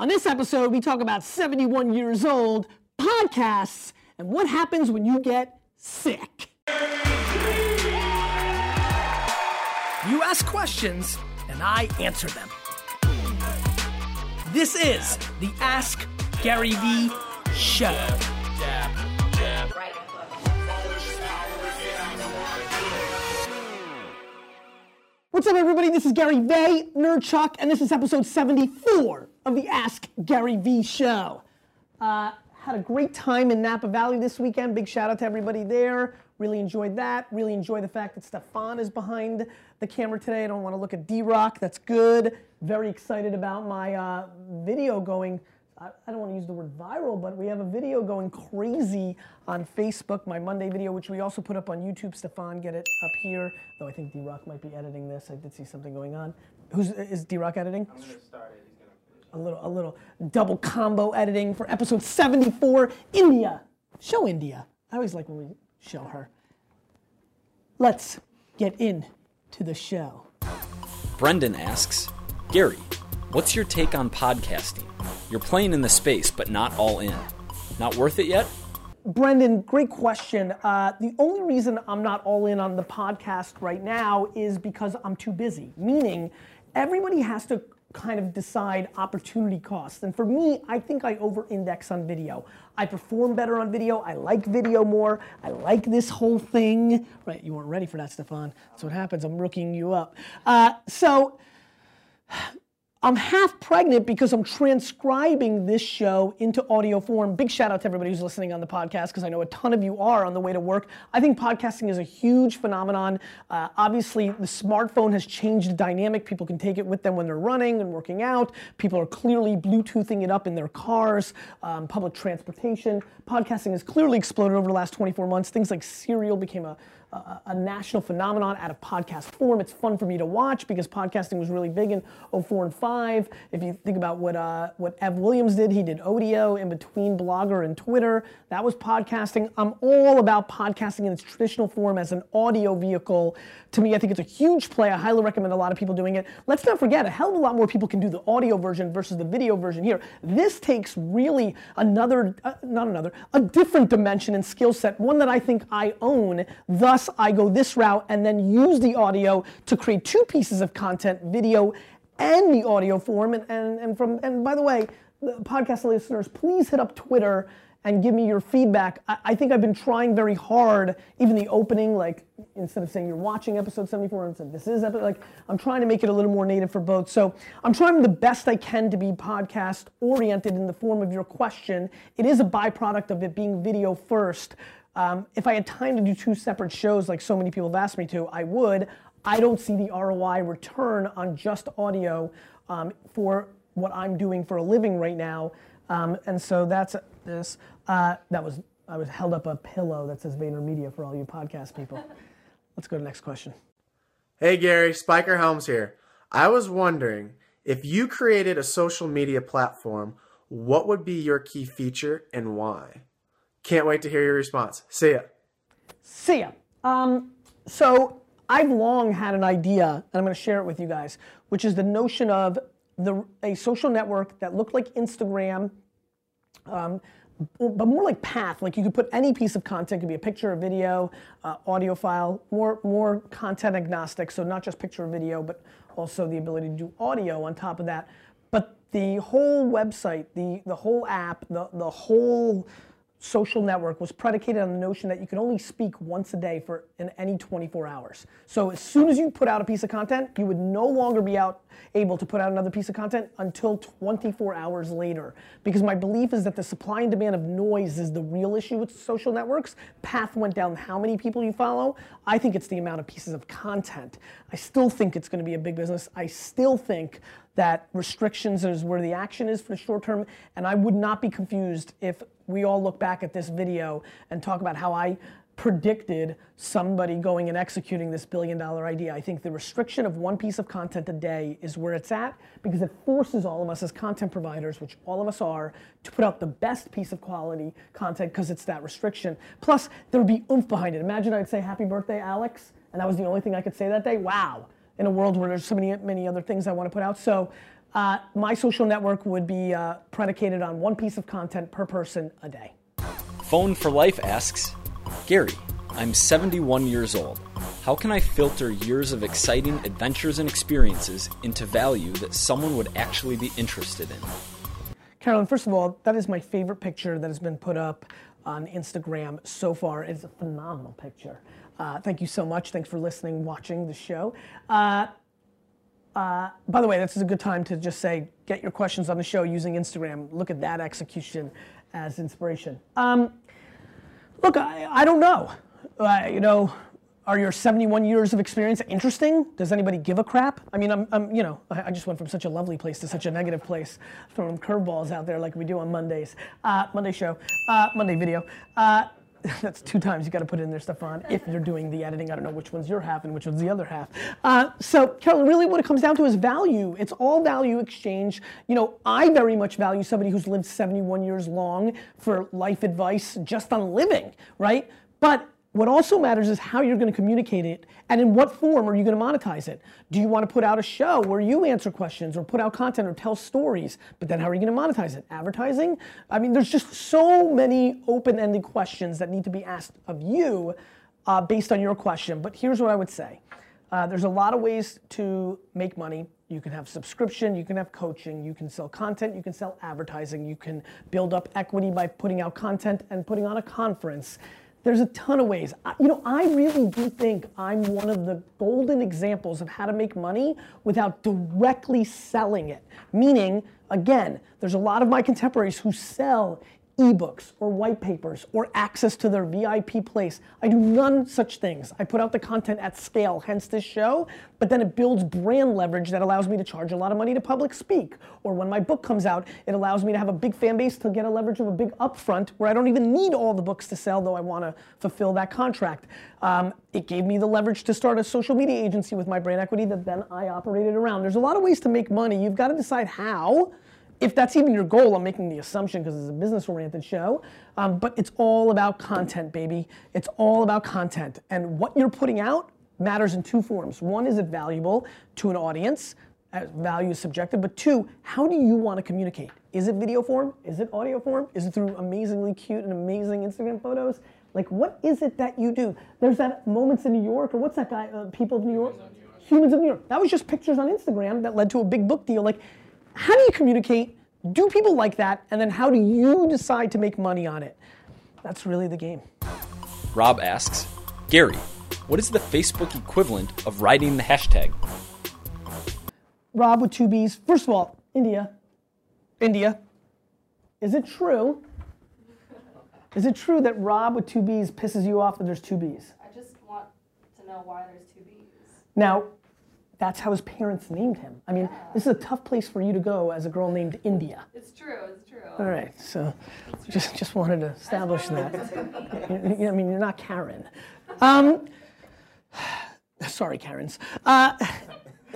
On this episode, we talk about 71 years old, podcasts, and what happens when you get sick. You ask questions, and I answer them. This is the Ask Gary Vee Show. What's up, everybody? This is Gary Vaynerchuk, and this is episode 74 of the Ask Gary Vee Show. Uh, had a great time in Napa Valley this weekend. Big shout out to everybody there. Really enjoyed that. Really enjoy the fact that Stefan is behind the camera today. I don't want to look at D Rock. That's good. Very excited about my uh, video going I, don't want to use the word viral, but we have a video going crazy on Facebook, my Monday video, which we also put up on YouTube. Stefan, get it up here. Though I think D-Rock might be editing this. I did see something going on. Who's is D-Rock editing? I'm gonna start it. He's gonna finish. A little, a little double combo editing for episode 74, India. Show India. I always like when we show her. Let's get in to the show. Brendan asks, Gary, what's your take on podcasting? You're playing in the space, but not all in. Not worth it yet? Brendan, great question. Uh, the only reason I'm not all in on the podcast right now is because I'm too busy. Meaning, everybody has to kind of decide opportunity costs. And for me, I think I over index on video. I perform better on video. I like video more. I like this whole thing. Right, you weren't ready for that, Stefan. That's what happens. I'm rooking you up. Uh, so, I'm half pregnant because I'm transcribing this show into audio form. Big shout out to everybody who's listening on the podcast because I know a ton of you are on the way to work. I think podcasting is a huge phenomenon. Uh, obviously, the smartphone has changed the dynamic. People can take it with them when they're running and working out. People are clearly Bluetoothing it up in their cars, um, public transportation. Podcasting has clearly exploded over the last 24 months. Things like Serial became a a, national phenomenon out of podcast form. It's fun for me to watch because podcasting was really big in 04 and 5. If you think about what uh, what Ev Williams did, he did Odeo in between Blogger and Twitter. That was podcasting. I'm all about podcasting in its traditional form as an audio vehicle. To me, I think it's a huge play. I highly recommend a lot of people doing it. Let's not forget, a hell of a lot more people can do the audio version versus the video version here. This takes really another, uh, not another, a different dimension and skill set, one that I think I own. Thus, I go this route and then use the audio to create two pieces of content, video and the audio form. And, and, and from and by the way, the podcast listeners, please hit up Twitter and give me your feedback. I, I, think I've been trying very hard, even the opening, like instead of saying you're watching episode 74 and said this is episode, like I'm trying to make it a little more native for both. So I'm trying the best I can to be podcast oriented in the form of your question. It is a byproduct of it being video first. Um, if I had time to do two separate shows like so many people have asked me to, I would. I don't see the ROI return on just audio um, for what I'm doing for a living right now. Um, and so that's this. Uh, that was, I was held up a pillow that says VaynerMedia for all you podcast people. Let's go to the next question. Hey Gary, Spiker Helms here. I was wondering if you created a social media platform, what would be your key feature and why? Can't wait to hear your response. See ya. See ya. Um, so I've long had an idea, and I'm going to share it with you guys, which is the notion of the, a social network that looked like Instagram, um, but more like Path. Like you could put any piece of content, could be a picture, a video, uh, audio file, more more content agnostic. So not just picture or video, but also the ability to do audio on top of that. But the whole website, the the whole app, the the whole social network was predicated on the notion that you can only speak once a day for in any 24 hours. So as soon as you put out a piece of content, you would no longer be out able to put out another piece of content until 24 hours later. Because my belief is that the supply and demand of noise is the real issue with social networks. Path went down how many people you follow. I think it's the amount of pieces of content. I still think it's going to be a big business. I still think that restrictions is where the action is for the short term. And I would not be confused if we all look back at this video and talk about how I predicted somebody going and executing this billion dollar idea. I think the restriction of one piece of content a day is where it's at because it forces all of us as content providers, which all of us are, to put out the best piece of quality content because it's that restriction. Plus, there would be oomph behind it. Imagine I'd say happy birthday, Alex, and that was the only thing I could say that day. Wow. In a world where there's so many, many other things I want to put out. So Uh, my social network would be uh, predicated on one piece of content per person a day. Phone for Life asks Gary, I'm 71 years old. How can I filter years of exciting adventures and experiences into value that someone would actually be interested in? Carolyn, first of all, that is my favorite picture that has been put up on Instagram so far. It's a phenomenal picture. Uh, thank you so much. Thanks for listening, watching the show. Uh, uh, by the way, this is a good time to just say, get your questions on the show using Instagram. Look at that execution as inspiration. Um, look, I, I, don't know. Uh, you know, are your 71 years of experience interesting? Does anybody give a crap? I mean, I'm, I'm you know, I, I just went from such a lovely place to such a negative place, throwing curveballs out there like we do on Mondays. Uh, Monday show, uh, Monday video. That's two times you got to put in there, Stefan, if you're doing the editing. I don't know which one's your half and which one's the other half. Uh, so, Carolyn, really what it comes down to is value. It's all value exchange. You know, I very much value somebody who's lived 71 years long for life advice just on living, right? But what also matters is how you're going to communicate it and in what form are you going to monetize it. Do you want to put out a show where you answer questions or put out content or tell stories? But then how are you going to monetize it? Advertising? I mean, there's just so many open ended questions that need to be asked of you uh, based on your question. But here's what I would say uh, there's a lot of ways to make money. You can have subscription, you can have coaching, you can sell content, you can sell advertising, you can build up equity by putting out content and putting on a conference. There's a ton of ways. You know, I really do think I'm one of the golden examples of how to make money without directly selling it. Meaning, again, there's a lot of my contemporaries who sell ebooks or white papers or access to their VIP place. I do none such things. I put out the content at scale, hence this show, but then it builds brand leverage that allows me to charge a lot of money to public speak. Or when my book comes out, it allows me to have a big fan base to get a leverage of a big upfront where I don't even need all the books to sell, though I want to fulfill that contract. Um, it gave me the leverage to start a social media agency with my brand equity that then I operated around. There's a lot of ways to make money. You've got to decide how if that's even your goal, I'm making the assumption because it's a business oriented show. Um, but it's all about content, baby. It's all about content. And what you're putting out matters in two forms. One, is it valuable to an audience? Uh, value is subjective. But two, how do you want to communicate? Is it video form? Is it audio form? Is it through amazingly cute and amazing Instagram photos? Like, what is it that you do? There's that Moments in New York, or what's that guy, uh, People of New York? Humans of New York. That was just pictures on Instagram that led to a big book deal. Like, how do you communicate? Do people like that? And then how do you decide to make money on it? That's really the game. Rob asks, Gary, what is the Facebook equivalent of riding the hashtag? Rob with two B's. First of all, India. India. Is it true? Is it true that Rob with two B's pisses you off that there's two B's? I just want to know why there's two B's. Now, that's how his parents named him. I mean, yeah. this is a tough place for you to go as a girl named India. It's true. It's true. All right, so just just wanted to establish that. I mean, you're not Karen. Um, sorry, Karens. Uh,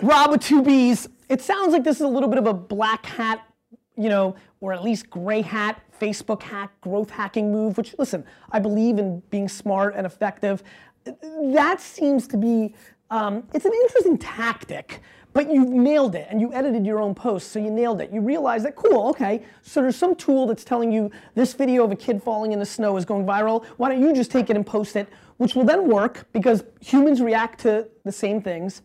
Rob with two B's. It sounds like this is a little bit of a black hat, you know, or at least gray hat, Facebook hack, growth hacking move. Which, listen, I believe in being smart and effective. That seems to be um, it's an interesting tactic, but you've nailed it and you edited your own post, so you nailed it. You realize that, cool, okay, so there's some tool that's telling you this video of a kid falling in the snow is going viral. Why don't you just take it and post it, which will then work because humans react to the same things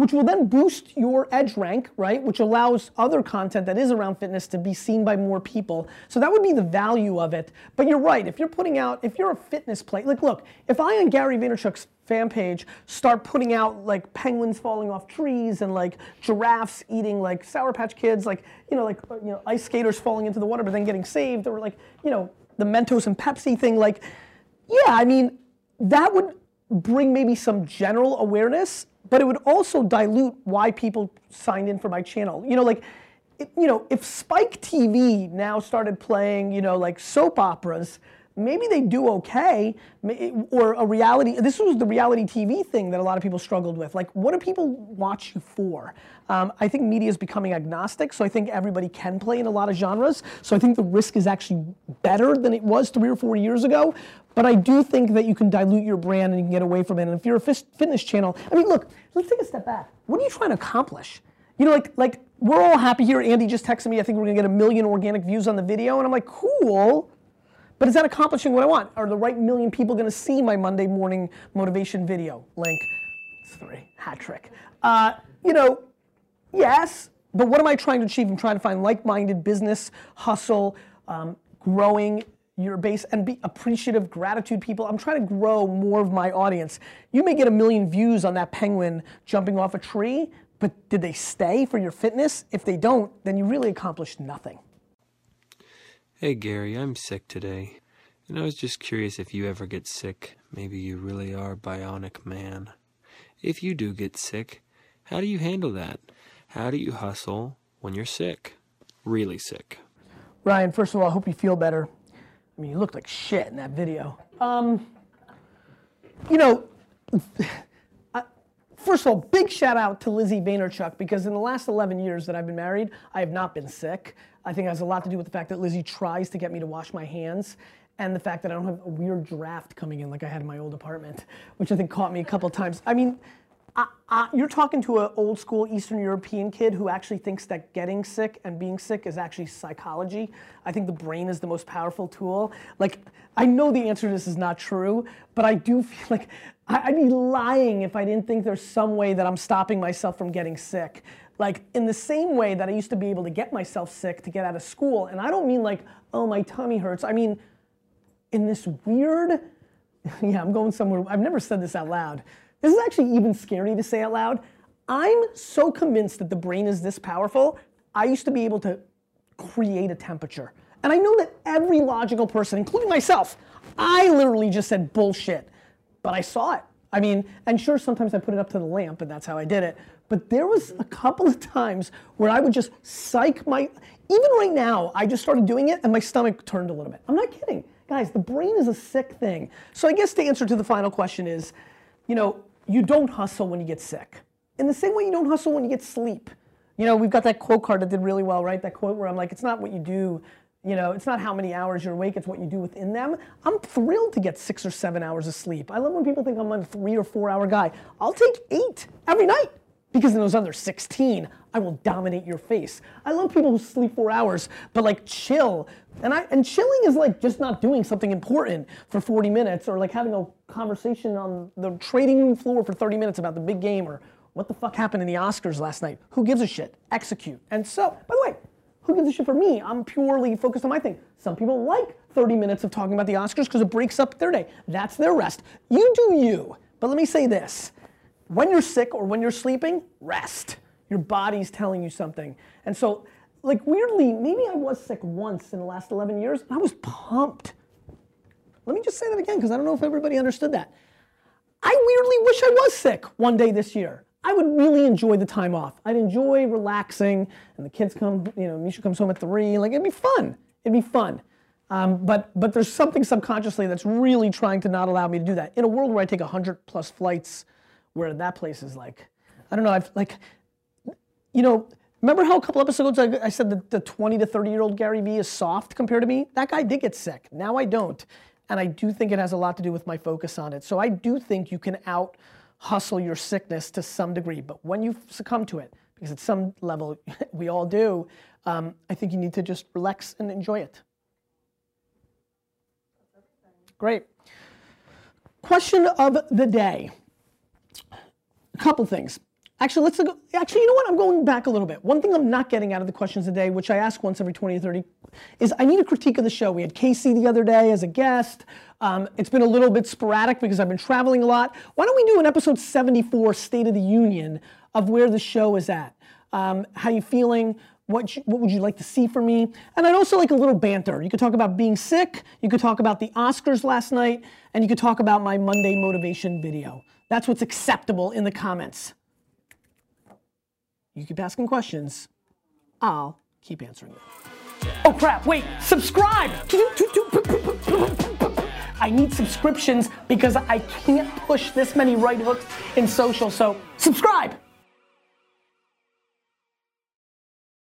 which will then boost your edge rank, right? Which allows other content that is around fitness to be seen by more people. So that would be the value of it. But you're right, if you're putting out, if you're a fitness play, like look, if I on Gary Vaynerchuk's fan page start putting out like penguins falling off trees and like giraffes eating like Sour Patch Kids, like, you know, like, you know, ice skaters falling into the water but then getting saved, or like, you know, the Mentos and Pepsi thing, like, yeah, I mean, that would bring maybe some general awareness but it would also dilute why people signed in for my channel. You know, like, it, you know, if Spike TV now started playing, you know, like soap operas, maybe they do okay, or a reality. This was the reality TV thing that a lot of people struggled with. Like, what do people watch you for? Um, I think media is becoming agnostic, so I think everybody can play in a lot of genres. So I think the risk is actually better than it was three or four years ago. But I do think that you can dilute your brand and you can get away from it. And if you're a fitness channel, I mean, look, let's take a step back. What are you trying to accomplish? You know, like, like we're all happy here. Andy just texted me. I think we're gonna get a million organic views on the video, and I'm like, cool. But is that accomplishing what I want? Are the right million people gonna see my Monday morning motivation video? Link. Three. Hat trick. Uh, you know, yes, but what am I trying to achieve? I'm trying to find like-minded business, hustle, um, growing your base and be appreciative, gratitude people. I'm trying to grow more of my audience. You may get a million views on that penguin jumping off a tree, but did they stay for your fitness? If they don't, then you really accomplished nothing. Hey Gary, I'm sick today. And I was just curious if you ever get sick. Maybe you really are bionic man. If you do get sick, how do you handle that? How do you hustle when you're sick? Really sick. Ryan, first of all, I hope you feel better. I mean, you looked like shit in that video. Um, you know, first of all, big shout out to Lizzie Vaynerchuk because in the last 11 years that I've been married, I have not been sick. I think it has a lot to do with the fact that Lizzie tries to get me to wash my hands and the fact that I don't have a weird draft coming in like I had in my old apartment, which I think caught me a couple times. I mean, I, I, you're talking to an old school Eastern European kid who actually thinks that getting sick and being sick is actually psychology. I think the brain is the most powerful tool. Like, I know the answer to this is not true, but I do feel like I'd be lying if I didn't think there's some way that I'm stopping myself from getting sick. Like, in the same way that I used to be able to get myself sick to get out of school, and I don't mean like, oh, my tummy hurts. I mean, in this weird, yeah, I'm going somewhere, I've never said this out loud this is actually even scary to say out loud. I'm so convinced that the brain is this powerful. I used to be able to create a temperature. And I know that every logical person, including myself, I literally just said bullshit, but I saw it. I mean, and sure, sometimes I put it up to the lamp, and that's how I did it. But there was a couple of times where I would just psych my, even right now, I just started doing it and my stomach turned a little bit. I'm not kidding. Guys, the brain is a sick thing. So I guess the answer to the final question is, you know, you don't hustle when you get sick. In the same way you don't hustle when you get sleep. You know, we've got that quote card that did really well, right? That quote where I'm like, it's not what you do, you know, it's not how many hours you're awake, it's what you do within them. I'm thrilled to get six or seven hours of sleep. I love when people think I'm a three or four hour guy. I'll take eight every night because in those other 16, I will dominate your face. I love people who sleep four hours, but like chill. And I and chilling is like just not doing something important for 40 minutes or like having a conversation on the trading room floor for 30 minutes about the big game or what the fuck happened in the Oscars last night. Who gives a shit? Execute. And so, by the way, who gives a shit for me? I'm purely focused on my thing. Some people like 30 minutes of talking about the Oscars because it breaks up their day. That's their rest. You do you. But let me say this when you're sick or when you're sleeping, rest. Your body's telling you something. And so, like, weirdly, maybe I was sick once in the last 11 years, and I was pumped. Let me just say that again, because I don't know if everybody understood that. I weirdly wish I was sick one day this year. I would really enjoy the time off. I'd enjoy relaxing, and the kids come, you know, Misha comes home at three. Like, it'd be fun. It'd be fun. Um, but but there's something subconsciously that's really trying to not allow me to do that. In a world where I take 100 plus flights where that place is like, I don't know, I've like, you know, remember how a couple episodes I, I said that the 20 to 30 year old Gary Vee is soft compared to me? That guy did get sick. Now I don't. And I do think it has a lot to do with my focus on it. So I do think you can out hustle your sickness to some degree. But when you succumb to it, because at some level we all do, um, I think you need to just relax and enjoy it. Great. Question of the day A couple things. Actually, let's go. Actually, you know what? I'm going back a little bit. One thing I'm not getting out of the questions today, which I ask once every 20 or 30, is I need a critique of the show. We had Casey the other day as a guest. Um, it's been a little bit sporadic because I've been traveling a lot. Why don't we do an episode 74, State of the Union, of where the show is at? Um, how you feeling? What, you, what would you like to see from me? And I'd also like a little banter. You could talk about being sick, you could talk about the Oscars last night, and you could talk about my Monday motivation video. That's what's acceptable in the comments. You keep asking questions, I'll keep answering them. Oh crap, wait, subscribe! I need subscriptions because I can't push this many right hooks in social, so subscribe!